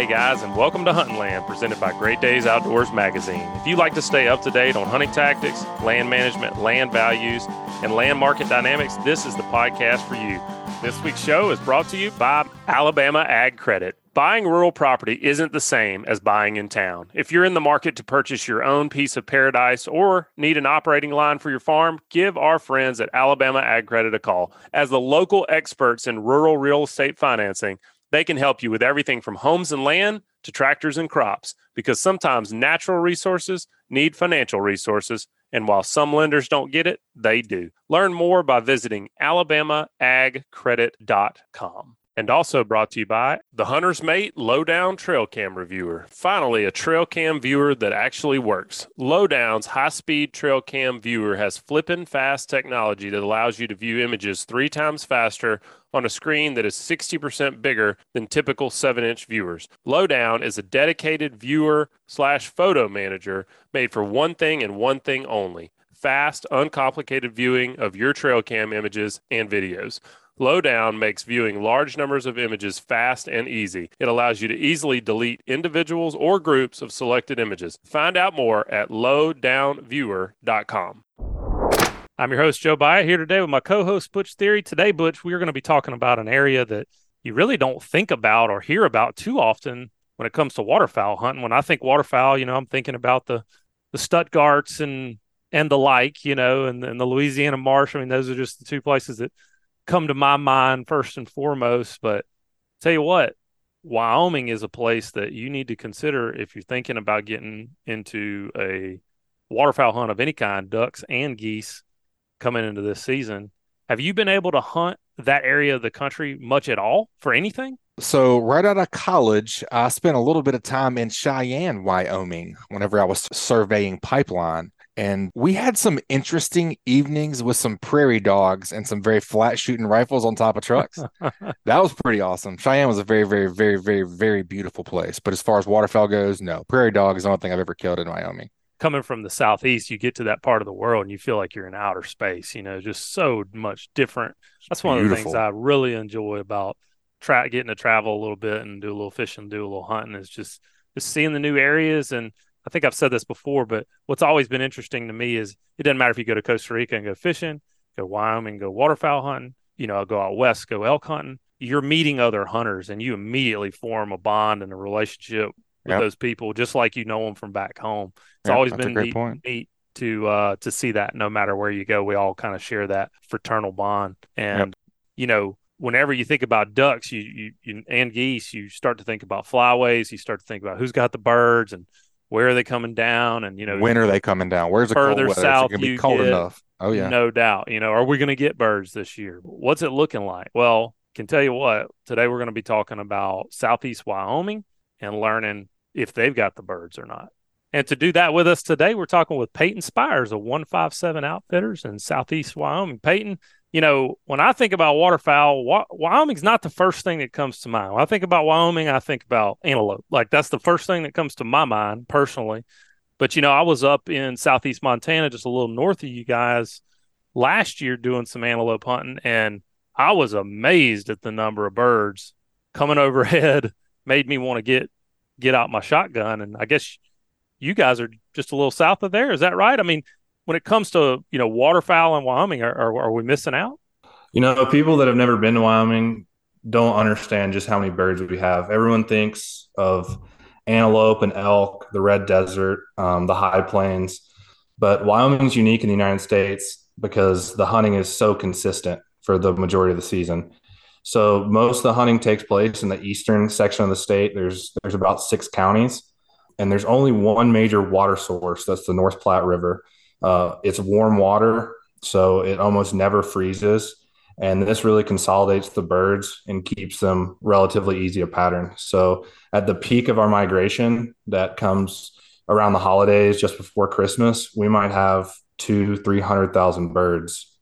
Hey guys, and welcome to Hunting Land, presented by Great Days Outdoors Magazine. If you like to stay up to date on hunting tactics, land management, land values, and land market dynamics, this is the podcast for you. This week's show is brought to you by Alabama Ag Credit. Buying rural property isn't the same as buying in town. If you're in the market to purchase your own piece of paradise or need an operating line for your farm, give our friends at Alabama Ag Credit a call. As the local experts in rural real estate financing, they can help you with everything from homes and land to tractors and crops because sometimes natural resources need financial resources. And while some lenders don't get it, they do. Learn more by visiting alabamaagcredit.com. And also brought to you by the Hunter's Mate Lowdown Trail Cam Reviewer. Finally, a trail cam viewer that actually works. Lowdown's high speed trail cam viewer has flippin' fast technology that allows you to view images three times faster on a screen that is 60% bigger than typical 7 inch viewers. Lowdown is a dedicated viewer slash photo manager made for one thing and one thing only fast, uncomplicated viewing of your trail cam images and videos. Lowdown makes viewing large numbers of images fast and easy. It allows you to easily delete individuals or groups of selected images. Find out more at lowdownviewer.com. I'm your host, Joe Byatt, here today with my co host, Butch Theory. Today, Butch, we are going to be talking about an area that you really don't think about or hear about too often when it comes to waterfowl hunting. When I think waterfowl, you know, I'm thinking about the, the Stuttgarts and and the like, you know, and, and the Louisiana marsh. I mean, those are just the two places that come to my mind first and foremost. But tell you what, Wyoming is a place that you need to consider if you're thinking about getting into a waterfowl hunt of any kind, ducks and geese coming into this season. Have you been able to hunt that area of the country much at all for anything? So, right out of college, I spent a little bit of time in Cheyenne, Wyoming, whenever I was surveying pipeline. And we had some interesting evenings with some prairie dogs and some very flat shooting rifles on top of trucks. that was pretty awesome. Cheyenne was a very, very, very, very, very beautiful place. But as far as waterfowl goes, no. Prairie dog is the only thing I've ever killed in Wyoming. Coming from the southeast, you get to that part of the world and you feel like you're in outer space, you know, just so much different. That's one Beautiful. of the things I really enjoy about tra- getting to travel a little bit and do a little fishing, do a little hunting is just just seeing the new areas and I think I've said this before, but what's always been interesting to me is it doesn't matter if you go to Costa Rica and go fishing, go Wyoming, go waterfowl hunting, you know, go out west, go elk hunting. You're meeting other hunters and you immediately form a bond and a relationship with yep. those people, just like you know them from back home. It's yep, always been neat, neat, to uh, to see that. No matter where you go, we all kind of share that fraternal bond. And yep. you know, whenever you think about ducks, you, you, you and geese, you start to think about flyways. You start to think about who's got the birds and where are they coming down and you know when are they coming down where's the further cold south it's be cold get, enough oh yeah no doubt you know are we going to get birds this year what's it looking like well can tell you what today we're going to be talking about southeast wyoming and learning if they've got the birds or not and to do that with us today we're talking with peyton spires of 157 outfitters in southeast wyoming peyton you know, when I think about waterfowl, Wyoming's not the first thing that comes to mind. When I think about Wyoming, I think about antelope. Like that's the first thing that comes to my mind personally. But you know, I was up in southeast Montana, just a little north of you guys, last year doing some antelope hunting, and I was amazed at the number of birds coming overhead. Made me want to get get out my shotgun, and I guess you guys are just a little south of there. Is that right? I mean, when it comes to you know waterfowl in Wyoming, are, are, are we missing out? You know, people that have never been to Wyoming don't understand just how many birds we have. Everyone thinks of antelope and elk, the red desert, um, the high plains, but Wyoming's unique in the United States because the hunting is so consistent for the majority of the season. So most of the hunting takes place in the eastern section of the state. There's there's about six counties, and there's only one major water source. That's the North Platte River, uh, it's warm water, so it almost never freezes. And this really consolidates the birds and keeps them relatively easy to pattern. So at the peak of our migration that comes around the holidays, just before Christmas, we might have two, 300,000 birds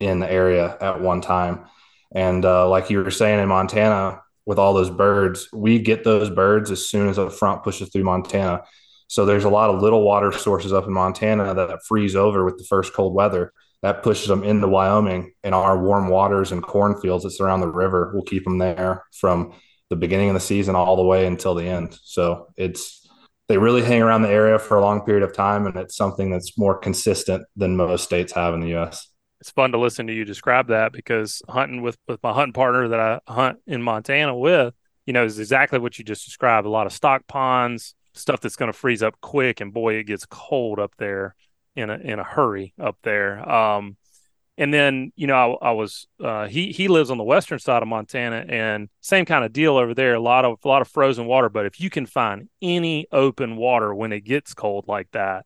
in the area at one time. And uh, like you were saying in Montana, with all those birds, we get those birds as soon as the front pushes through Montana. So there's a lot of little water sources up in Montana that freeze over with the first cold weather. That pushes them into Wyoming, and our warm waters and cornfields that surround the river will keep them there from the beginning of the season all the way until the end. So it's they really hang around the area for a long period of time, and it's something that's more consistent than most states have in the U.S. It's fun to listen to you describe that because hunting with with my hunting partner that I hunt in Montana with, you know, is exactly what you just described. A lot of stock ponds, stuff that's going to freeze up quick, and boy, it gets cold up there in a in a hurry up there. Um, and then you know I, I was uh, he he lives on the western side of Montana and same kind of deal over there a lot of a lot of frozen water but if you can find any open water when it gets cold like that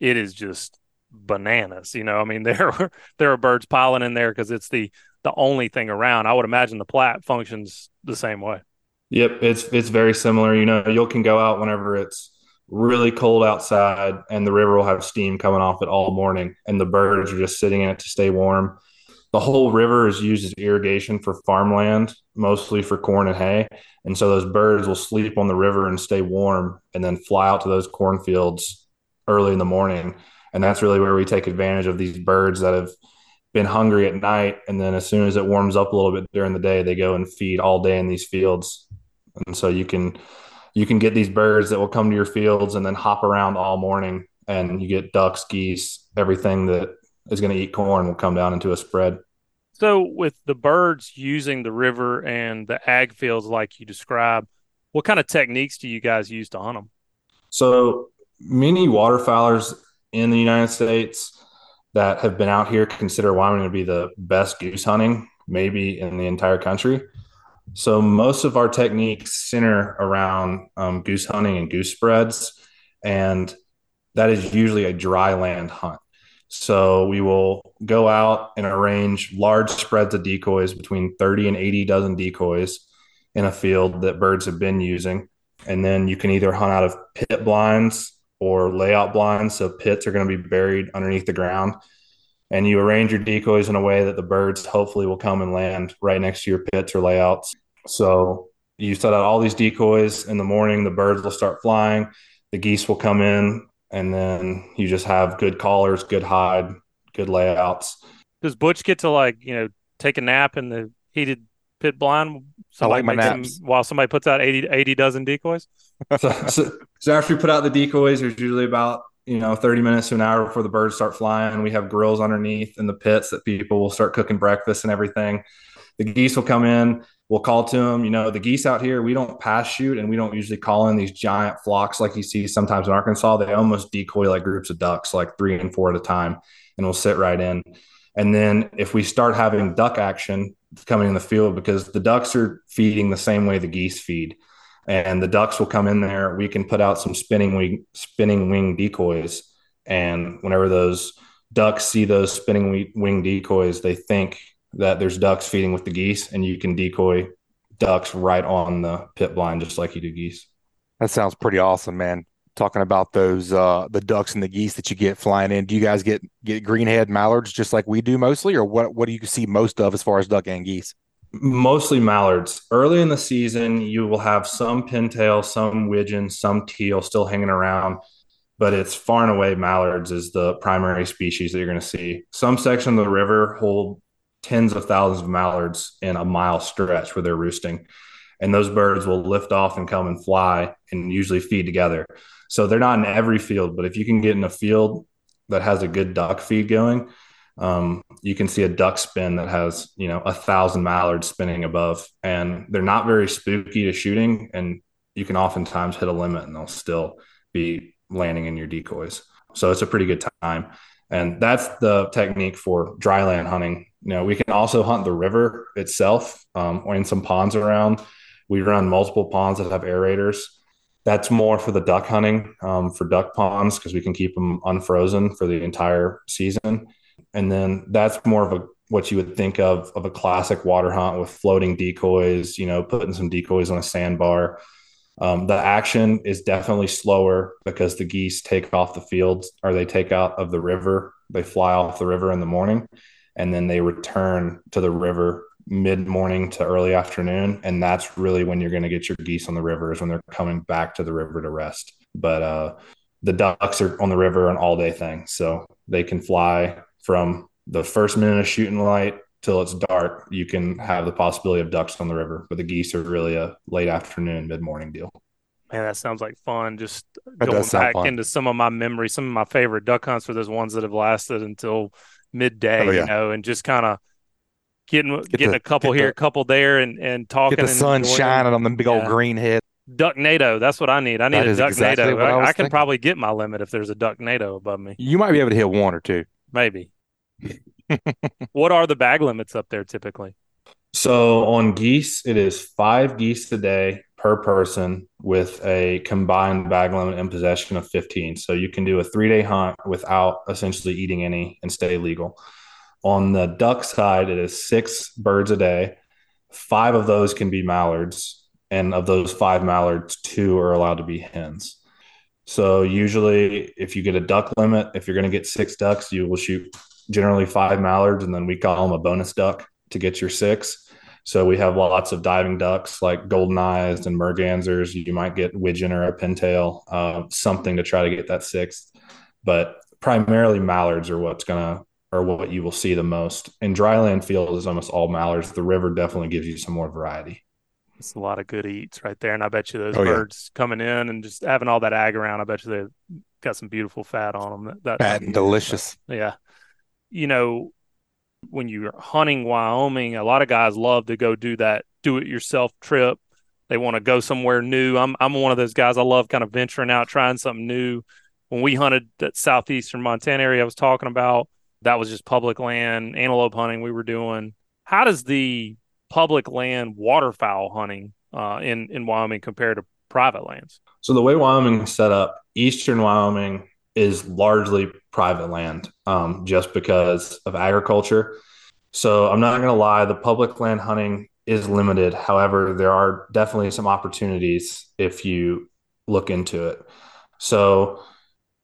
it is just bananas you know? I mean there are there are birds piling in there because it's the the only thing around. I would imagine the Platte functions the same way. Yep it's it's very similar you know? You can go out whenever it's really cold outside and the river will have steam coming off it all morning and the birds are just sitting in it to stay warm. The whole river is used as irrigation for farmland mostly for corn and hay. And so those birds will sleep on the river and stay warm and then fly out to those cornfields early in the morning and that's really where we take advantage of these birds that have been hungry at night and then as soon as it warms up a little bit during the day they go and feed all day in these fields and so you can you can get these birds that will come to your fields and then hop around all morning and you get ducks, geese, everything that is going to eat corn will come down into a spread. So with the birds using the river and the ag fields like you described, what kind of techniques do you guys use to hunt them? So many waterfowlers in the United States that have been out here consider Wyoming to be the best goose hunting, maybe in the entire country. So most of our techniques center around um, goose hunting and goose spreads, and that is usually a dry land hunt. So we will go out and arrange large spreads of decoys between 30 and 80 dozen decoys in a field that birds have been using. And then you can either hunt out of pit blinds or layout blinds. So pits are going to be buried underneath the ground and you arrange your decoys in a way that the birds hopefully will come and land right next to your pits or layouts. So you set out all these decoys in the morning, the birds will start flying, the geese will come in, and then you just have good callers, good hide, good layouts. Does Butch get to like, you know, take a nap in the heated pit blind? I like my naps. while somebody puts out 80, 80 dozen decoys? so, so, so after we put out the decoys, there's usually about you know 30 minutes to an hour before the birds start flying. We have grills underneath in the pits that people will start cooking breakfast and everything. The geese will come in we'll call to them you know the geese out here we don't pass shoot and we don't usually call in these giant flocks like you see sometimes in arkansas. They almost decoy like groups of ducks like three and four at a time and we'll sit right in. And then if we start having duck action coming in the field because the ducks are feeding the same way the geese feed and the ducks will come in there. We can put out some spinning wing, spinning wing decoys, and whenever those ducks see those spinning wing decoys, they think that there's ducks feeding with the geese, and you can decoy ducks right on the pit blind just like you do geese. That sounds pretty awesome, man. Talking about those uh the ducks and the geese that you get flying in. Do you guys get get greenhead mallards just like we do mostly, or what what do you see most of as far as duck and geese? mostly mallards. Early in the season, you will have some pintail, some widgeon, some teal still hanging around, but it's far and away mallards is the primary species that you're going to see. Some section of the river hold tens of thousands of mallards in a mile stretch where they're roosting. And those birds will lift off and come and fly and usually feed together. So they're not in every field, but if you can get in a field that has a good duck feed going, um, you can see a duck spin that has you know a thousand mallards spinning above and they're not very spooky to shooting and you can oftentimes hit a limit and they'll still be landing in your decoys. So it's a pretty good time. And that's the technique for dry land hunting. You know we can also hunt the river itself um, or in some ponds around. We run multiple ponds that have aerators that's more for the duck hunting um, for duck ponds because we can keep them unfrozen for the entire season and then that's more of a what you would think of of a classic water hunt with floating decoys, you know, putting some decoys on a sandbar. Um, the action is definitely slower because the geese take off the fields or they take out of the river. They fly off the river in the morning and then they return to the river mid morning to early afternoon. And that's really when you're going to get your geese on the river is when they're coming back to the river to rest. But uh, the ducks are on the river an all day thing. So they can fly from the first minute of shooting light till it's dark, you can have the possibility of ducks on the river. But the geese are really a late afternoon, mid morning deal. Man, that sounds like fun. Just That going back fun. into some of my memories, some of my favorite duck hunts were those ones that have lasted until midday, Oh, yeah. you know, and just kind of getting Get getting the- a couple get here, the- a couple there, and and talking. Get the and sun enjoying. shining on them big old Yeah. green head. Duck NATO. That's what I need. I need That a duck exactly NATO. I I, I can thinking. probably get my limit if there's a duck NATO above me. You might be able to hit one or two. Maybe. what are the bag limits up there typically? So on geese, it is five geese a day per person with a combined bag limit in possession of 15. So you can do a three day hunt without essentially eating any and stay legal. On the duck side, it is six birds a day. Five of those can be mallards. And of those five mallards, two are allowed to be hens. So usually, if you get a duck limit, if you're going to get six ducks, you will shoot generally five mallards, and then we call them a bonus duck to get your six. So we have lots of diving ducks like golden eyes and mergansers. You might get widgeon or a pintail, uh, something to try to get that sixth. But primarily mallards are what's gonna or what you will see the most. And dryland field is almost all mallards. The river definitely gives you some more variety. It's a lot of good eats right there, and I bet you those Oh, yeah. birds coming in and just having all that ag around. I bet you they've got some beautiful fat on them. That, that Fat and delicious. Yeah. You know, when you're hunting Wyoming, a lot of guys love to go do that do it yourself trip. They want to go somewhere new. I'm I'm one of those guys. I love kind of venturing out, trying something new. When we hunted that southeastern Montana area I was talking about, that was just public land, antelope hunting we were doing. How does the public land waterfowl hunting uh, in in Wyoming compare to private lands? So the way Wyoming is set up, eastern Wyoming is largely private land, um, just because of agriculture. So I'm not going to lie, the public land hunting is limited. However, there are definitely some opportunities if you look into it. So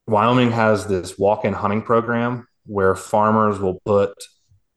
Wyoming has this walk-in hunting program where farmers will put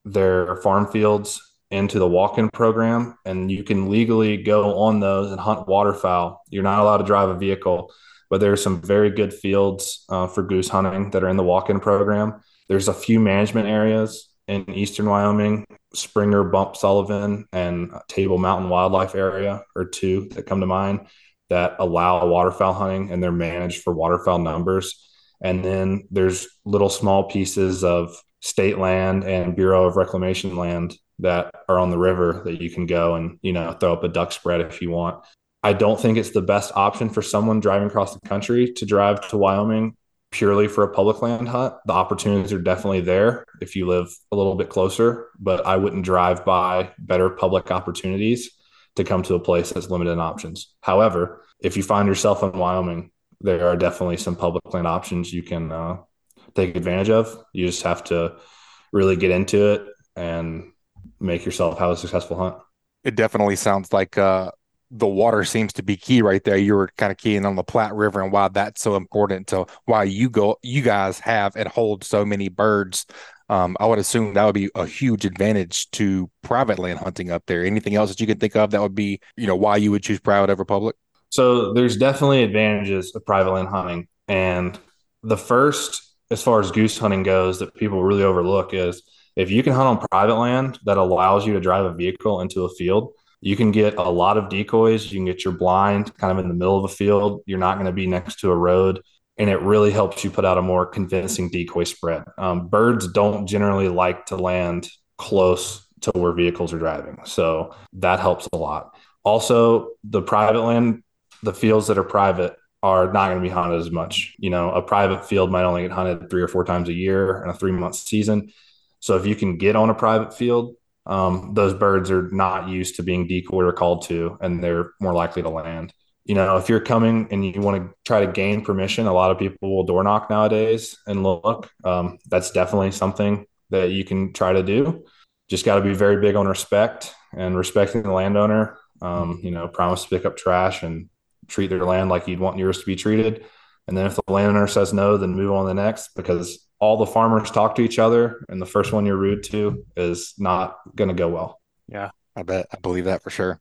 their farm fields into the walk-in program and you can legally go on those and hunt waterfowl. You're not allowed to drive a vehicle, but there's some very good fields uh, for goose hunting that are in the walk-in program. There's a few management areas in eastern Wyoming, Springer, Bump Sullivan, and Table Mountain Wildlife Area are two that come to mind that allow waterfowl hunting and they're managed for waterfowl numbers. And then there's little small pieces of state land and Bureau of Reclamation land that are on the river that you can go and, you know, throw up a duck spread if you want. I don't think it's the best option for someone driving across the country to drive to Wyoming purely for a public land hunt. The opportunities are definitely there if you live a little bit closer, but I wouldn't drive by better public opportunities to come to a place that's limited in options. However, if you find yourself in Wyoming, there are definitely some public land options you can uh, take advantage of. You just have to really get into it and make yourself have a successful hunt. It definitely sounds like uh, the water seems to be key right there. You were kind of keying on the Platte River and why that's so important to why you go, you guys have and hold so many birds. Um, I would assume that would be a huge advantage to private land hunting up there. Anything else that you can think of that would be, you know, why you would choose private over public? So there's definitely advantages of private land hunting. And the first, as far as goose hunting goes, that people really overlook is if you can hunt on private land that allows you to drive a vehicle into a field, you can get a lot of decoys. You can get your blind kind of in the middle of a field. You're not going to be next to a road. And it really helps you put out a more convincing decoy spread. Um, birds don't generally like to land close to where vehicles are driving. So that helps a lot. Also, the private land, the fields that are private are not going to be hunted as much. You know, a private field might only get hunted three or four times a year in a three month season. So if you can get on a private field, um, those birds are not used to being decoyed or called to, and they're more likely to land. You know, if you're coming and you want to try to gain permission, a lot of people will door knock nowadays and look. Um, that's definitely something that you can try to do. Just got to be very big on respect and respecting the landowner. Um, you know, promise to pick up trash and treat their land like you'd want yours to be treated. And then if the landowner says no, then move on to the next because all the farmers talk to each other, and the first one you're rude to is not going to go well. Yeah. I bet I believe that for sure.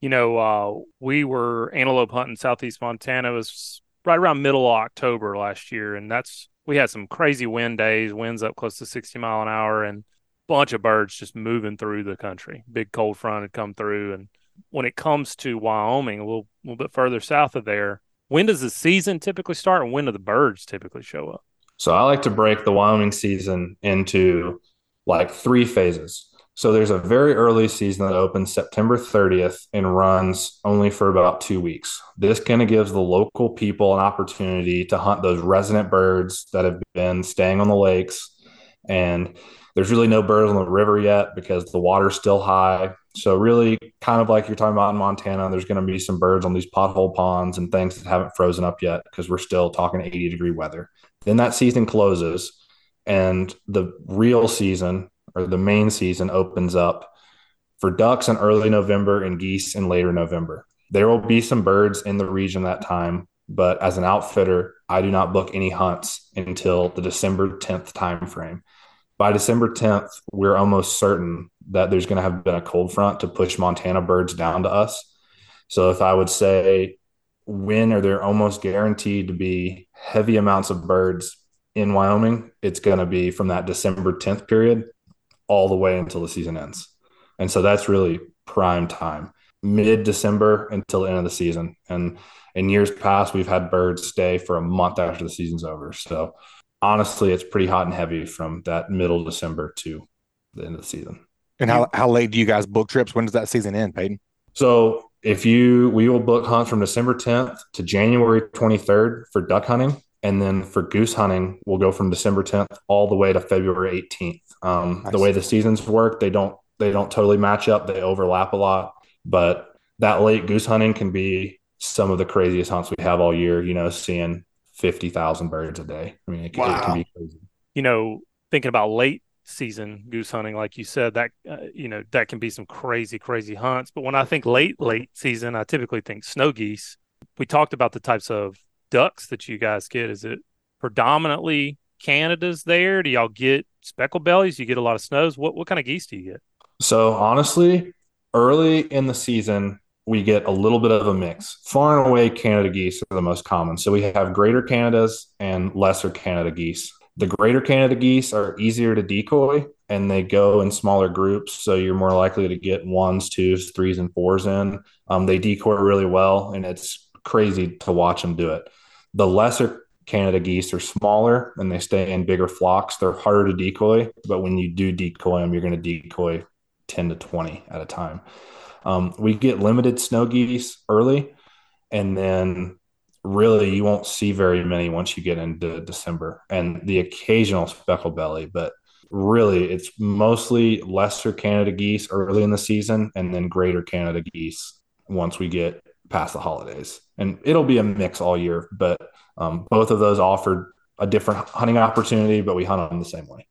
You know, uh, we were antelope hunting southeast Montana. It was right around middle of October last year, and that's we had some crazy wind days, winds up close to 60 mile an hour, and bunch of birds just moving through the country. Big cold front had come through. And when it comes to Wyoming, a little, little bit further south of there, when does the season typically start and when do the birds typically show up? So I like to break the Wyoming season into like three phases. So there's a very early season that opens September 30th and runs only for about two weeks. This kind of gives the local people an opportunity to hunt those resident birds that have been staying on the lakes. And there's really no birds on the river yet because the water's still high. So really, kind of like you're talking about in Montana, there's going to be some birds on these pothole ponds and things that haven't frozen up yet because we're still talking 80 degree weather. Then that season closes, and the real season or the main season opens up for ducks in early November and geese in later November. There will be some birds in the region that time, but as an outfitter, I do not book any hunts until the December 10th timeframe. By December 10th, we're almost certain that there's going to have been a cold front to push Montana birds down to us. So if I would say when are there almost guaranteed to be heavy amounts of birds in Wyoming, it's going to be from that December 10th period all the way until the season ends. And so that's really prime time, mid December until the end of the season. And in years past, we've had birds stay for a month after the season's over. So honestly, it's pretty hot and heavy from that middle December to the end of the season. And how, how late do you guys book trips? When does that season end, Peyton? So if you, we will book hunts from December 10th to January 23rd for duck hunting. And then for goose hunting, we'll go from December 10th all the way to February 18th. Um, nice. The way the seasons work, they don't they don't totally match up. They overlap a lot, but that late goose hunting can be some of the craziest hunts we have all year. You know, seeing fifty thousand birds a day. I mean, it, wow. it, can be crazy. You know, thinking about late season goose hunting, like you said, that uh, you know that can be some crazy, crazy hunts. But when I think late, late season, I typically think snow geese. We talked about the types of ducks that you guys get. Is it predominantly Canada's there? Do y'all get speckled bellies? You get a lot of snows. What what kind of geese do you get? So honestly, early in the season, we get a little bit of a mix. Far and away, Canada geese are the most common. So we have greater Canadas and lesser Canada geese. The greater Canada geese are easier to decoy and they go in smaller groups. So you're more likely to get ones, twos, threes, and fours in. Um, they decoy really well and it's crazy to watch them do it. The lesser Canada geese are smaller and they stay in bigger flocks. They're harder to decoy, but when you do decoy them, you're going to decoy 10 to 20 at a time. Um, we get limited snow geese early, and then really you won't see very many once you get into December and the occasional speckled belly, but really it's mostly lesser Canada geese early in the season and then greater Canada geese once we get past the holidays. And it'll be a mix all year, but um, both of those offered a different hunting opportunity, but we hunt them the same way.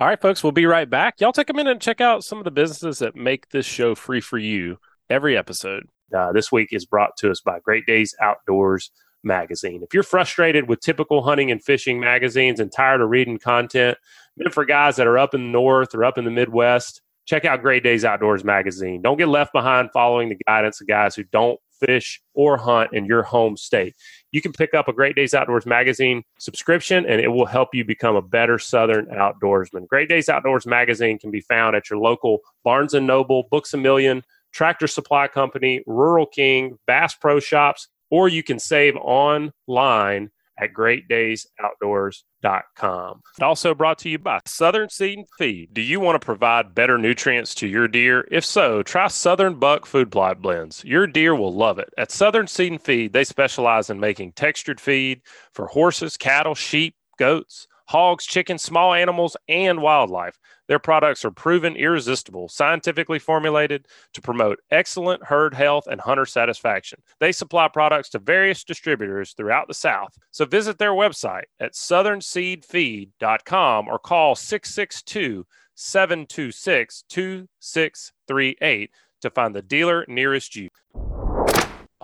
All right, folks, we'll be right back. Y'all take a minute and check out some of the businesses that make this show free for you every episode. Uh, this week is brought to us by Great Days Outdoors magazine. If you're frustrated with typical hunting and fishing magazines and tired of reading content meant for guys that are up in the north or up in the Midwest, check out Great Days Outdoors magazine. Don't get left behind following the guidance of guys who don't fish or hunt in your home state you can pick up a Great Days Outdoors magazine subscription and it will help you become a better Southern outdoorsman. Great Days Outdoors magazine can be found at your local Barnes and Noble, Books a Million, Tractor Supply Company, Rural King, Bass Pro Shops, or you can save online at greatdaysoutdoors.com. Also brought to you by Southern Seed and Feed. Do you want to provide better nutrients to your deer? If so, try Southern Buck Food Plot Blends. Your deer will love it. At Southern Seed and Feed, they specialize in making textured feed for horses, cattle, sheep, goats hogs, chickens, small animals, and wildlife. Their products are proven irresistible, scientifically formulated to promote excellent herd health and hunter satisfaction. They supply products to various distributors throughout the South. So visit their website at southernseedfeed.com or call 662 726 2638 to find the dealer nearest you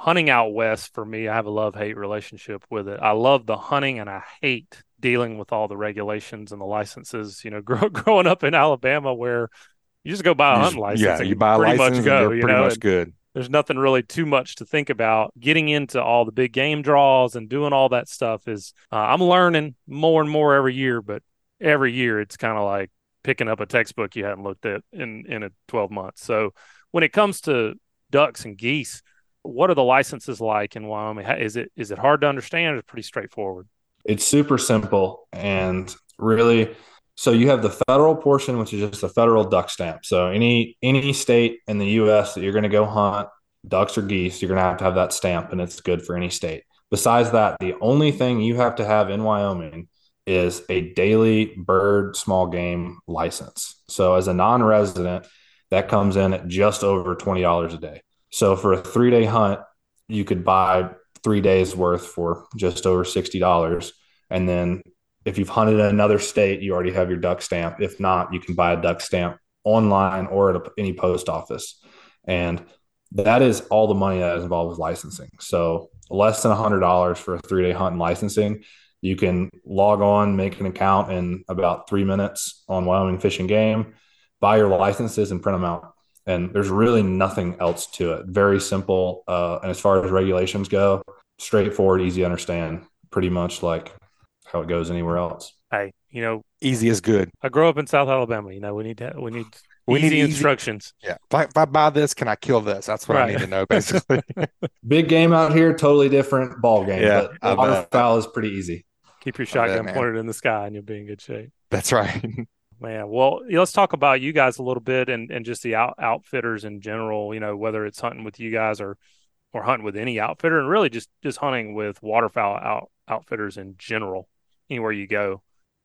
hunting out west for me, I have a love hate relationship with it. I love the hunting and I hate dealing with all the regulations and the licenses. You know, grow, growing up in Alabama where you just go buy a hunting license. Yeah, you buy a pretty license much go. you pretty know, much good. There's nothing really too much to think about. Getting into all the big game draws and doing all that stuff is uh, I'm learning more and more every year, but every year it's kind of like picking up a textbook you hadn't looked at in in a 12 months. So when it comes to ducks and geese, what are the licenses like in Wyoming? Is it is it hard to understand? Or it's pretty straightforward. It's super simple and really. So you have the federal portion, which is just a federal duck stamp. So any any state in the U.S. that you're going to go hunt ducks or geese, you're going to have to have that stamp, and it's good for any state. Besides that, the only thing you have to have in Wyoming is a daily bird small game license. So as a non-resident, that comes in at just over twenty dollars a day. So for a three day hunt, you could buy three days worth for just over $60. And then if you've hunted in another state, you already have your duck stamp. If not, you can buy a duck stamp online or at any post office. And that is all the money that is involved with licensing. So less than $100 for a three day hunt and licensing. You can log on, make an account in about three minutes on Wyoming Fishing Game, buy your licenses and print them out and there's really nothing else to it. Very simple. Uh, and as far as regulations go, straightforward, easy to understand, pretty much like how it goes anywhere else. Hey, you know, easy is good. I grew up in South Alabama. You know, we need to, we need we easy need instructions. Yeah. If I, if I, buy this, can I kill this? That's what right. I need to know, basically. Big game out here, totally different ball game. Yeah, but waterfowl is pretty easy. Keep your shotgun pointed in the sky, and you'll be in good shape. That's right. Man, well, let's talk about you guys a little bit and, and just the out, outfitters in general. You know, whether it's hunting with you guys or or hunting with any outfitter, and really just just hunting with waterfowl out, outfitters in general, anywhere you go.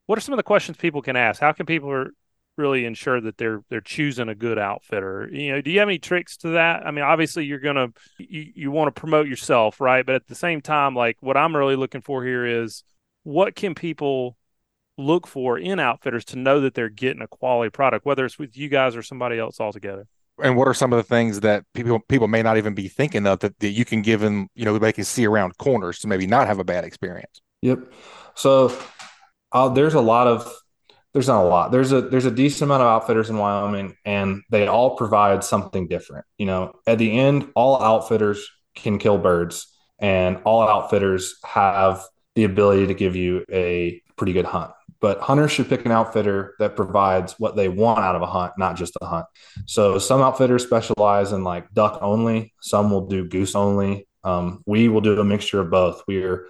What are some of the questions people can ask? How can people really ensure that they're they're choosing a good outfitter? You know, do you have any tricks to that? I mean, obviously you're gonna you, you want to promote yourself, right? But at the same time, like what I'm really looking for here is what can people look for in outfitters to know that they're getting a quality product, whether it's with you guys or somebody else altogether? And what are some of the things that people people may not even be thinking of that, that you can give them, you know, they can see around corners to maybe not have a bad experience? Yep. So uh, there's a lot of there's not a lot. There's a there's a decent amount of outfitters in Wyoming, and they all provide something different. You know, at the end, all outfitters can kill birds, and all outfitters have the ability to give you a pretty good hunt but hunters should pick an outfitter that provides what they want out of a hunt, not just a hunt. So some outfitters specialize in like duck only, some will do goose only. Um, we will do a mixture of both. We're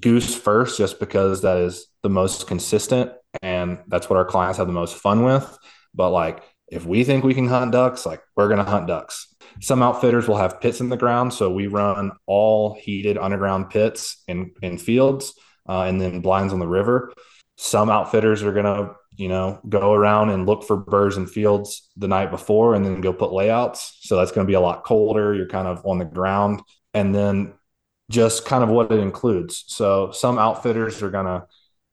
goose first just because that is the most consistent and that's what our clients have the most fun with. But like if we think we can hunt ducks, like we're going to hunt ducks. Some outfitters will have pits in the ground. So we run all heated underground pits in, in fields uh, and then blinds on the river some outfitters are going to you know go around and look for birds and fields the night before and then go put layouts. So that's going to be a lot colder. You're kind of on the ground. And then just kind of what it includes. So some outfitters are going to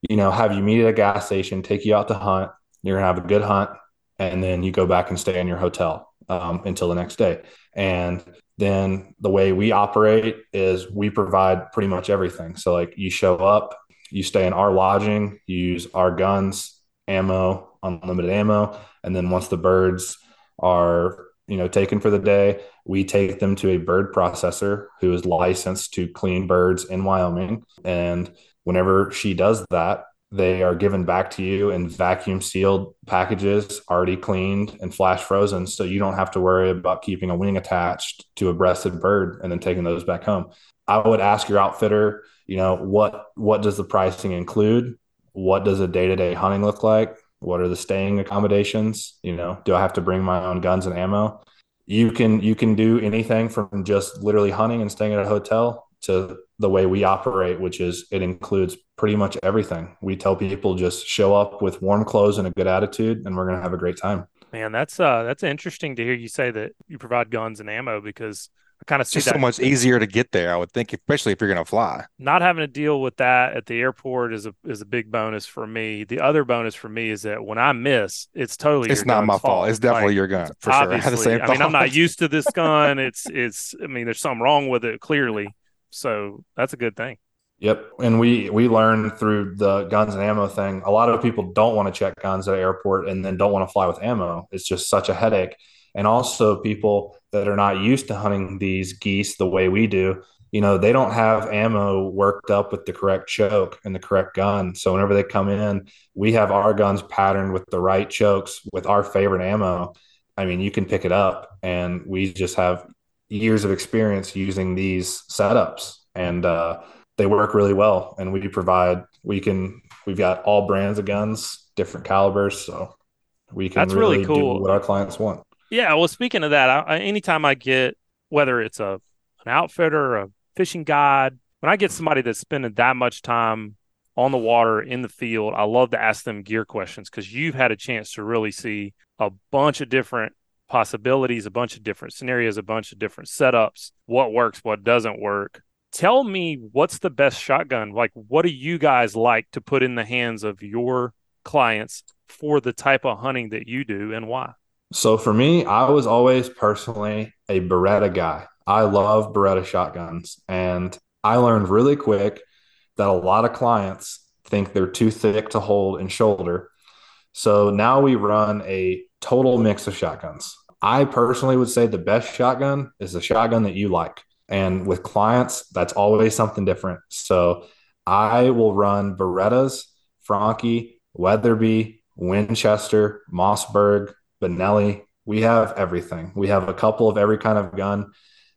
you know have you meet at a gas station take you out to hunt you're going to have a good hunt and then you go back and stay in your hotel um, until the next day. And then the way we operate is we provide pretty much everything. So like you show up you stay in our lodging, you use our guns, ammo, unlimited ammo, and then once the birds are you know taken for the day, we take them to a bird processor who is licensed to clean birds in Wyoming, and whenever she does that, they are given back to you in vacuum sealed packages, already cleaned and flash frozen. So you don't have to worry about keeping a wing attached to a breasted bird and then taking those back home. I would ask your outfitter you know what what does the pricing include? What does a day-to-day hunting look like? What are the staying accommodations? You know do i have to bring my own guns and ammo? You can you can do anything from just literally hunting and staying at a hotel to the way we operate which is it includes pretty much everything. We tell people just show up with warm clothes and a good attitude and we're going to have a great time. Man that's uh that's interesting to hear you say that you provide guns and ammo because I kind of see that. so much easier to get there. I would think, especially if you're going to fly. Not having to deal with that at the airport is a is a big bonus for me. The other bonus for me is that when I miss, it's totally it's not my fault. fault. It's definitely like, your gun for sure. I, I, I mean, I'm not used to this gun. it's it's. I mean, there's something wrong with it clearly. So that's a good thing. Yep, and we we learned through the guns and ammo thing. A lot of people don't want to check guns at airport and then don't want to fly with ammo. It's just such a headache. And also people that are not used to hunting these geese the way we do, you know, they don't have ammo worked up with the correct choke and the correct gun. So whenever they come in, we have our guns patterned with the right chokes with our favorite ammo. I mean, you can pick it up, and we just have years of experience using these setups, and uh, they work really well. And we provide, we can, we've got all brands of guns, different calibers, so we can That's really really, cool. do what our clients want. Yeah, well, speaking of that, I, anytime I get whether it's a an outfitter, a fishing guide, when I get somebody that's spending that much time on the water in the field, I love to ask them gear questions because you've had a chance to really see a bunch of different possibilities, a bunch of different scenarios, a bunch of different setups, what works, what doesn't work. Tell me what's the best shotgun? Like, what do you guys like to put in the hands of your clients for the type of hunting that you do and why? So for me, I was always personally a Beretta guy. I love Beretta shotguns. And I learned really quick that a lot of clients think they're too thick to hold and shoulder. So now we run a total mix of shotguns. I personally would say the best shotgun is the shotgun that you like. And with clients, that's always something different. So I will run Berettas, Franchi, Weatherby, Winchester, Mossberg, Benelli. We have everything. We have a couple of every kind of gun,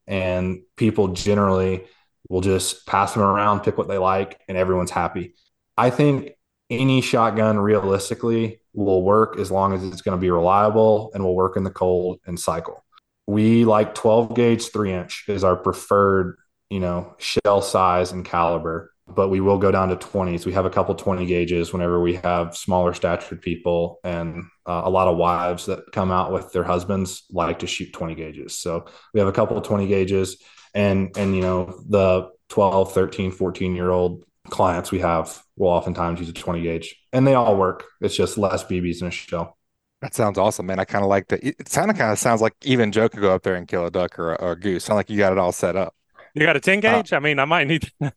and people generally will just pass them around, pick what they like, and everyone's happy. I think any shotgun realistically will work as long as it's going to be reliable and will work in the cold and cycle. We like 12 gauge, three inch is our preferred, you know, shell size and caliber but we will go down to 20s. We have a couple 20 gauges whenever we have smaller statured people and uh, a lot of wives that come out with their husbands like to shoot 20 gauges. So we have a couple of 20 gauges and, and, you know, the 12, 13, 14 year old clients we have will oftentimes use a 20 gauge and they all work. It's just less BBs in a shell. That sounds awesome, man. I kind of like the. It of kind of sounds like even Joe could go up there and kill a duck or a, or a goose. Sound like you got it all set up. You got a 10 gauge? Uh, I mean, I might need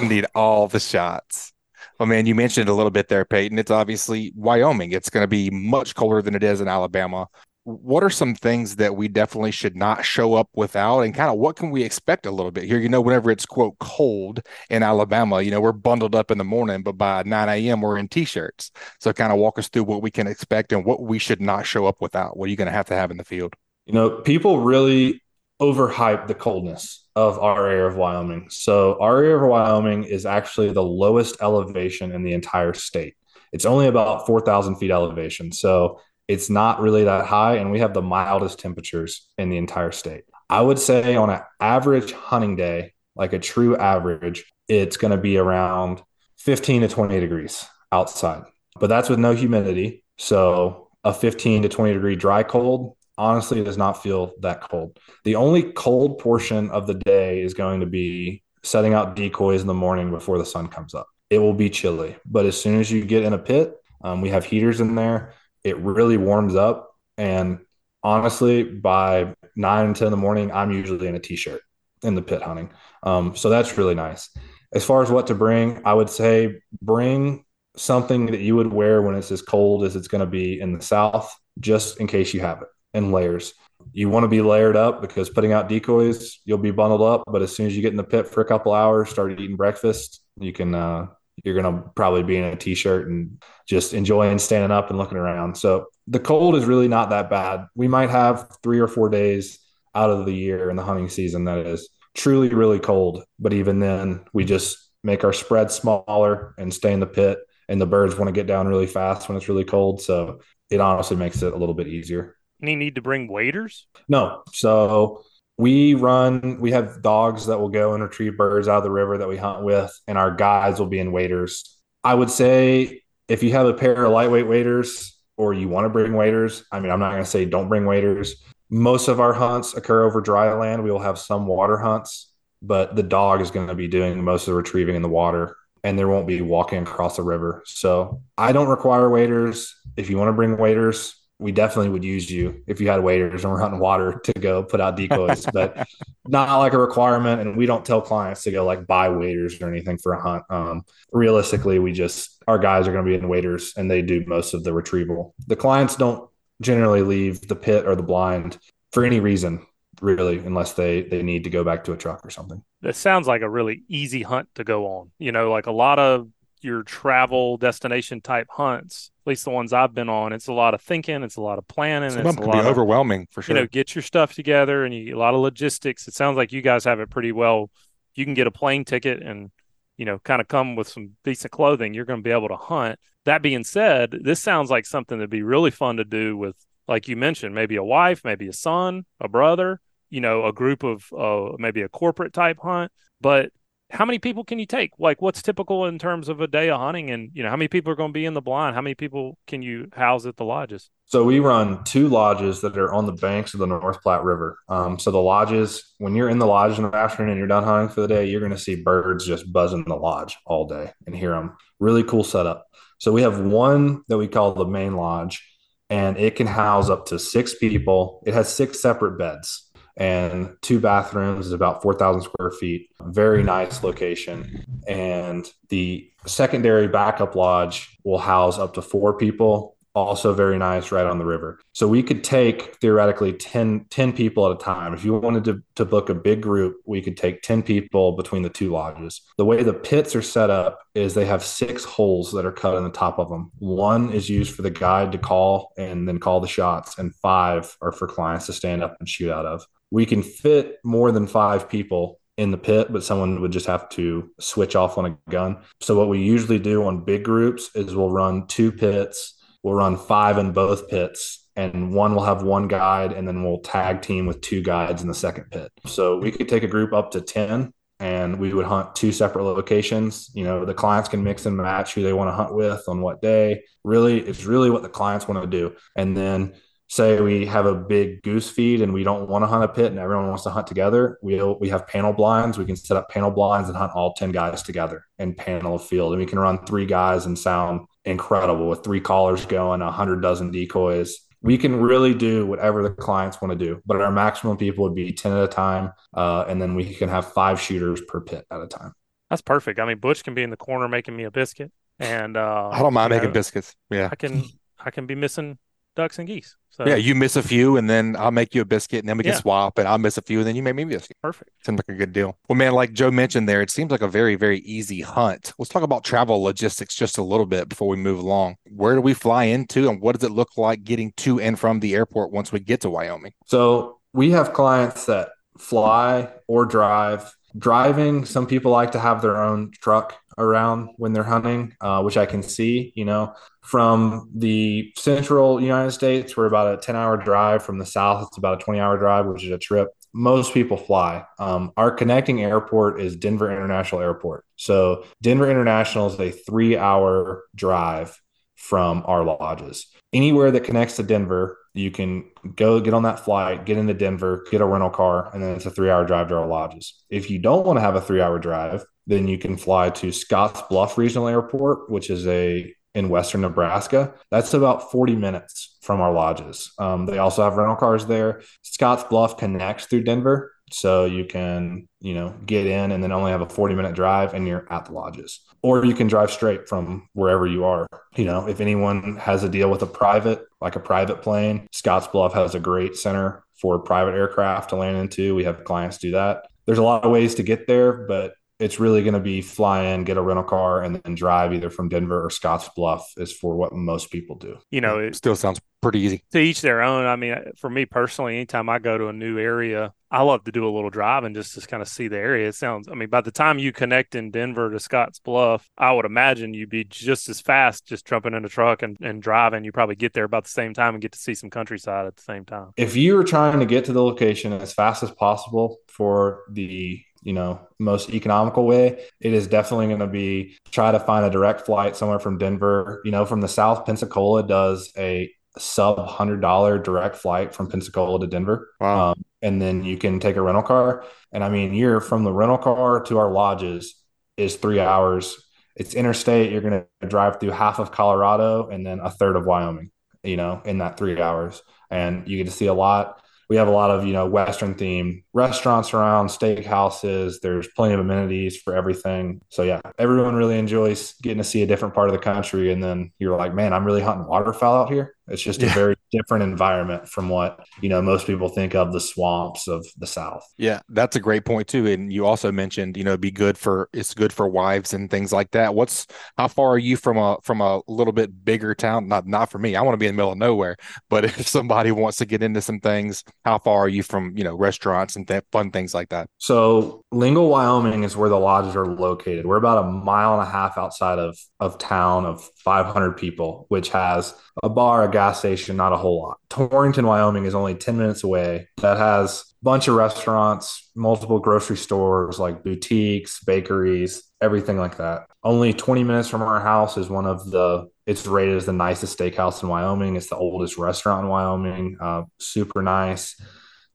need all the shots. Well, man, you mentioned a little bit there, Peyton. It's obviously Wyoming. It's going to be much colder than it is in Alabama. What are some things that we definitely should not show up without, and kind of what can we expect a little bit here? You know, whenever it's quote cold in Alabama, you know, we're bundled up in the morning, but by 9 a.m., we're in t shirts. So, kind of walk us through what we can expect and what we should not show up without. What are you going to have to have in the field? You know, people really overhype the coldness of our area of Wyoming. So our area of Wyoming is actually the lowest elevation in the entire state. It's only about 4,000 feet elevation. So it's not really that high. And we have the mildest temperatures in the entire state. I would say on an average hunting day, like a true average, it's going to be around 15 to 20 degrees outside. But that's with no humidity. So a 15 to 20 degree dry cold honestly does not feel that cold. The only cold portion of the day is going to be setting out decoys in the morning before the sun comes up. It will be chilly, but as soon as you get in a pit, um, we have heaters in there. It really warms up. And honestly, by nine and 10 in the morning, I'm usually in a t shirt in the pit hunting. Um, so that's really nice. As far as what to bring, I would say bring something that you would wear when it's as cold as it's going to be in the South, just in case you have it in layers. You want to be layered up because putting out decoys, you'll be bundled up. But as soon as you get in the pit for a couple hours, start eating breakfast, you can uh, you're gonna probably be in a t-shirt and just enjoying standing up and looking around. So the cold is really not that bad. We might have three or four days out of the year in the hunting season that is truly really cold. But even then, we just make our spread smaller and stay in the pit. And the birds want to get down really fast when it's really cold. So it honestly makes it a little bit easier any need to bring waders? No. So we run, we have dogs that will go and retrieve birds out of the river that we hunt with, and our guides will be in waders. I would say if you have a pair of lightweight waders or you want to bring waders, I mean, I'm not going to say don't bring waders. Most of our hunts occur over dry land. We will have some water hunts, but the dog is going to be doing most of the retrieving in the water and there won't be walking across the river. So I don't require waders. If you want to bring waders, we definitely would use you if you had waders and we're hunting water to go put out decoys, but not like a requirement. And we don't tell clients to go like buy waders or anything for a hunt. Um, realistically, we just our guys are going to be in waders and they do most of the retrieval. The clients don't generally leave the pit or the blind for any reason. really, unless they they need to go back to a truck or something. That sounds like a really easy hunt to go on. You know, like a lot of your travel destination type hunts, at least the ones I've been on, it's a lot of thinking, it's a lot of planning, Some it's of them can be lot of overwhelming for sure. you know, get your stuff together and you a lot of logistics. It sounds like you guys have it pretty well. You can get a plane ticket and, you know, kind of come with some decent clothing. You're going to be able to hunt. That being said, this sounds like something that'd be really fun to do with, like you mentioned, maybe a wife, maybe a son, a brother, you know, a group of uh, maybe a corporate type hunt. But how many people can you take? Like, what's typical in terms of a day of hunting? And, you know, how many people are going to be in the blind? How many people can you house at the lodges? So we run two lodges that are on the banks of the North Platte River. Um, so the lodges, when you're in the lodge in the afternoon and you're done hunting for the day, you're going to see birds just buzzing the lodge all day and hear them. Really cool setup. So we have one that we call the main lodge, and it can house up to six people. It has six separate beds and two bathrooms is about 4,000 square feet. Very nice location. And the secondary backup lodge will house up to four people. Also, very nice right on the river. So, we could take theoretically 10, 10 people at a time. If you wanted to, to book a big group, we could take 10 people between the two lodges. The way the pits are set up is they have six holes that are cut in the top of them. One is used for the guide to call and then call the shots, and five are for clients to stand up and shoot out of we can fit more than five people in the pit, but someone would just have to switch off on a gun. So what we usually do on big groups is we'll run two pits, we'll run five in both pits, and one will have one guide, and then we'll tag team with two guides in the second pit. So we could take a group up to 10 and we would hunt two separate locations. You know, the clients can mix and match who they want to hunt with on what day. Really, it's really what the clients want to do. And then say we have a big goose feed and we don't want to hunt a pit and everyone wants to hunt together, we'll we have panel blinds. We can set up panel blinds and hunt all 10 guys together and panel a field. And we can run three guys and sound incredible with three callers going, a hundred dozen decoys. We can really do whatever the clients want to do, but our maximum people would be 10 at a time. Uh, and then we can have five shooters per pit at a time. That's perfect. I mean, Butch can be in the corner making me a biscuit, and uh, I don't mind making know, biscuits. Yeah. I can I can be missing ducks and geese. So Yeah, you miss a few, and then I'll make you a biscuit, and then we can Yeah. swap, and I'll miss a few, and then you make me a biscuit. perfect. Seems like a good deal. Well, man, like Joe mentioned there, it seems like a very, very easy hunt. Let's talk about travel logistics just a little bit before we move along. Where do we fly into, and what does it look like getting to and from the airport once we get to Wyoming? So we have clients that fly or drive. Driving, some people like to have their own truck around when they're hunting, uh, which I can see. You know, from the central United States, we're about a 10 hour drive. From the south, it's about a 20 hour drive, which is a trip. Most people fly. Um, our connecting airport is Denver International Airport. So, Denver International is a three hour drive from our lodges. Anywhere that connects to Denver, you can go get on that flight, get into Denver, get a rental car, and then it's a three hour drive to our lodges. If you don't want to have a three hour drive, then you can fly to Scotts Bluff Regional Airport, which is a in western Nebraska. That's about 40 minutes from our lodges. Um, they also have rental cars there. Scotts Bluff connects through Denver. So you can, you know, get in and then only have a 40 minute drive and you're at the lodges. Or you can drive straight from wherever you are. You know, if anyone has a deal with a private, like a private plane, Scotts Bluff has a great center for private aircraft to land into. We have clients do that. There's a lot of ways to get there, but it's really going to be fly in, get a rental car, and then drive either from Denver or Scotts Bluff is for what most people do. You know, it, Still sounds pretty easy. to each their own. I mean, for me personally, anytime I go to a new area, I love to do a little driving just to kind of see the area. It sounds, I mean, by the time you connect in Denver to Scotts Bluff, I would imagine you'd be just as fast just jumping in a truck and, and driving. You probably get there about the same time and get to see some countryside at the same time. If you are trying to get to the location as fast as possible for the you know most economical way it is definitely going to be try to find a direct flight somewhere from denver. You know from the south pensacola does a sub hundred dollar direct flight from pensacola to denver. Wow. um, and then you can take a rental car. And i mean you're from the rental car to our lodges is three hours. It's interstate. You're going to drive through half of colorado and then a third of wyoming you know in that three hours. And you get to see a lot we have a lot of you know western themed restaurants around steakhouses there's plenty of amenities for everything. So yeah everyone really enjoys getting to see a different part of the country and then you're like man i'm really hunting waterfowl out here. It's just a very different environment from what you know most people think of the swamps of the South. Yeah, that's a great point too. And you also mentioned, you know, be good for it's good for wives and things like that. What's how far are you from a from a little bit bigger town? Not not for me. I want to be in the middle of nowhere. But if somebody wants to get into some things, how far are you from you know restaurants and th- fun things like that? So Lingle, Wyoming is where the lodges are located. We're about a mile and a half outside of of town of 500 people, which has a bar, a gas station, not a whole lot. Torrington, Wyoming is only 10 minutes away. That has a bunch of restaurants, multiple grocery stores like boutiques, bakeries, everything like that. Only 20 minutes from our house is one of the it's rated as the nicest steakhouse in Wyoming. It's the oldest restaurant in Wyoming. Uh, super nice.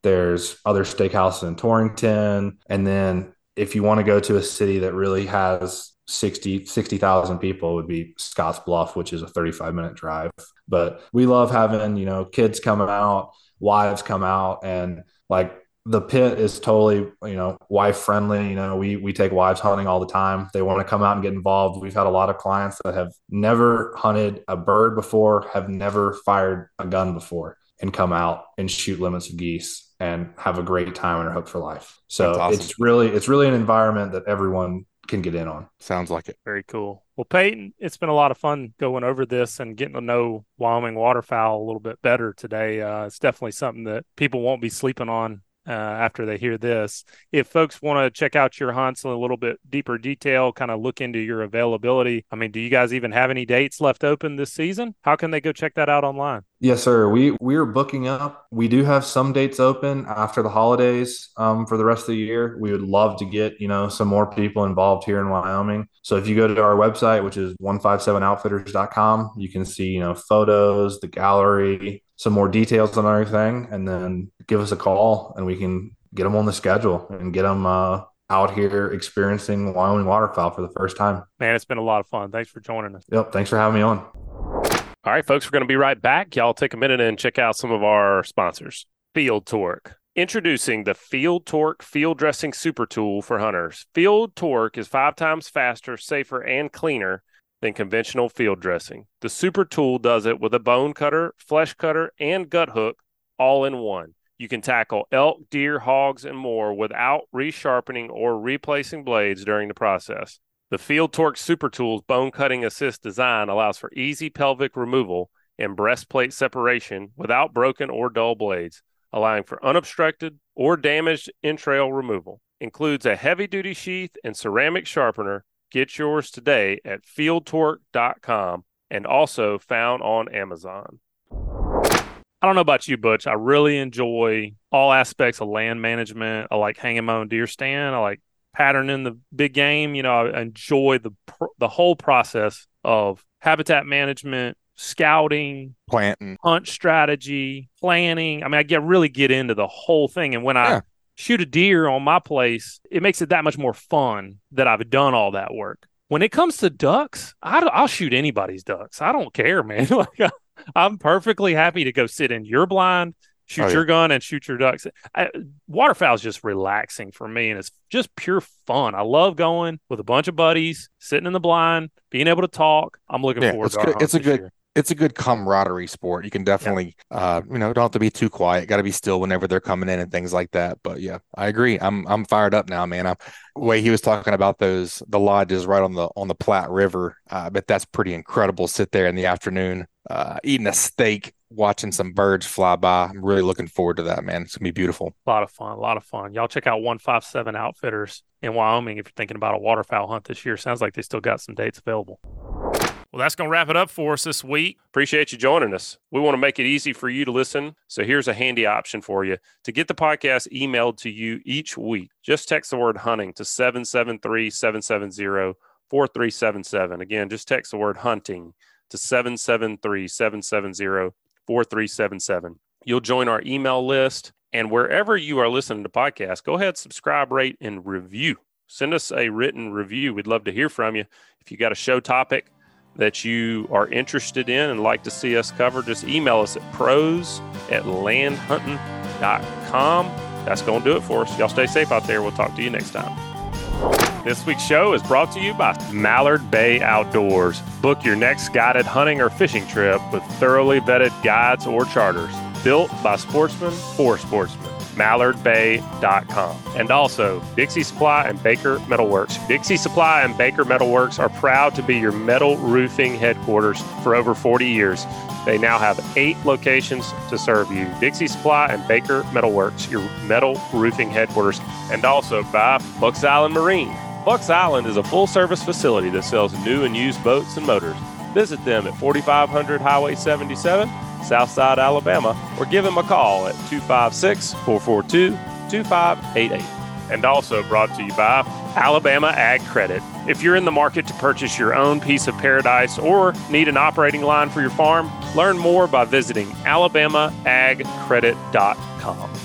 There's other steakhouses in Torrington. And then if you want to go to a city that really has 60 60,000 people would be Scotts Bluff, which is a 35 minute drive. But we love having, you know, kids come out, wives come out and like the pit is totally, you know, wife friendly. You know, we we take wives hunting all the time. They want to come out and get involved. We've had a lot of clients that have never hunted a bird before, have never fired a gun before, and come out and shoot limits of geese and have a great time and are hooked for life. So awesome. it's really it's really an environment that everyone can get in on. Sounds like it. Very cool. Well, Peyton, it's been a lot of fun going over this and getting to know Wyoming waterfowl a little bit better today. Uh, it's definitely something that people won't be sleeping on uh, after they hear this. If folks want to check out your hunts in a little bit deeper detail, kind of look into your availability, I mean, do you guys even have any dates left open this season? How can they go check that out online? Yes, sir. We we are booking up. We do have some dates open after the holidays um, for the rest of the year. We would love to get you know some more people involved here in Wyoming. So if you go to our website, which is 157outfitters.com, you can see you know photos, the gallery, some more details on everything, and then give us a call and we can get them on the schedule and get them uh, out here experiencing Wyoming waterfowl for the first time. Man, it's been a lot of fun. Thanks for joining us. Yep. Thanks for having me on. All right, folks, we're going to be right back. Y'all take a minute and check out some of our sponsors. Field Torque. Introducing the Field Torque field dressing super tool for hunters. Field Torque is five times faster, safer, and cleaner than conventional field dressing. The super tool does it with a bone cutter, flesh cutter, and gut hook all in one. You can tackle elk, deer, hogs, and more without resharpening or replacing blades during the process. The Field Torque Super Tools bone cutting assist design allows for easy pelvic removal and breastplate separation without broken or dull blades, allowing for unobstructed or damaged entrail removal. Includes a heavy duty sheath and ceramic sharpener Get yours today at fieldtorque.com and also found on Amazon. I don't know about you, Butch. I really enjoy all aspects of land management. I like hanging my own deer stand. I like patterning the big game. You know, I enjoy the the whole process of habitat management, scouting, planting, hunt strategy, planning. I mean, I get really get into the whole thing. And when I shoot a deer on my place, it makes it that much more fun that I've done all that work. When it comes to ducks, I, will shoot anybody's ducks. I don't care, man. like I'm perfectly happy to go sit in your blind, shoot oh, yeah. your gun, and shoot your ducks. I, waterfowl is just relaxing for me, and it's just pure fun. I love going with a bunch of buddies, sitting in the blind, being able to talk. I'm looking yeah, forward it's to good. It's a good. Year it's a good camaraderie sport. You can definitely, yeah. uh, you know, don't have to be too quiet. Got to be still whenever they're coming in and things like that. But yeah, I agree. I'm I'm fired up now, man. I'm, way he was talking about those the lodges right on the on the Platte River. Uh, but that's pretty incredible. Sit there in the afternoon, uh, eating a steak, watching some birds fly by. I'm really looking forward to that, man. It's gonna be beautiful. A lot of fun. A lot of fun. Y'all check out one five seven Outfitters in Wyoming if you're thinking about a waterfowl hunt this year. Sounds like they still got some dates available. Well, that's going to wrap it up for us this week. Appreciate you joining us. We want to make it easy for you to listen. So here's a handy option for you to get the podcast emailed to you each week. Just text the word hunting to 773 770 4377. Again, just text the word hunting to 773 770 4377. You'll join our email list. And wherever you are listening to podcasts, go ahead, subscribe, rate, and review. Send us a written review. We'd love to hear from you. If you got a show topic, that you are interested in and like to see us cover, just email us at pros at landhunting.com. That's going to do it for us. Y'all stay safe out there. We'll talk to you next time. This week's show is brought to you by Mallard Bay Outdoors. Book your next guided hunting or fishing trip with thoroughly vetted guides or charters. Built by sportsmen for sportsmen. MallardBay.com. And also Dixie Supply and Baker Metalworks. Dixie Supply and Baker Metalworks are proud to be your metal roofing headquarters for over 40 years. They now have eight locations to serve you. Dixie Supply and Baker Metalworks, your metal roofing headquarters, and also by Bucks Island Marine. Bucks Island is a full service facility that sells new and used boats and motors. Visit them at 4500 Highway 77, Southside, Alabama, or give them a call at 256 442 2588. And also brought to you by Alabama Ag Credit. If you're in the market to purchase your own piece of paradise or need an operating line for your farm, learn more by visiting alabamaagcredit.com.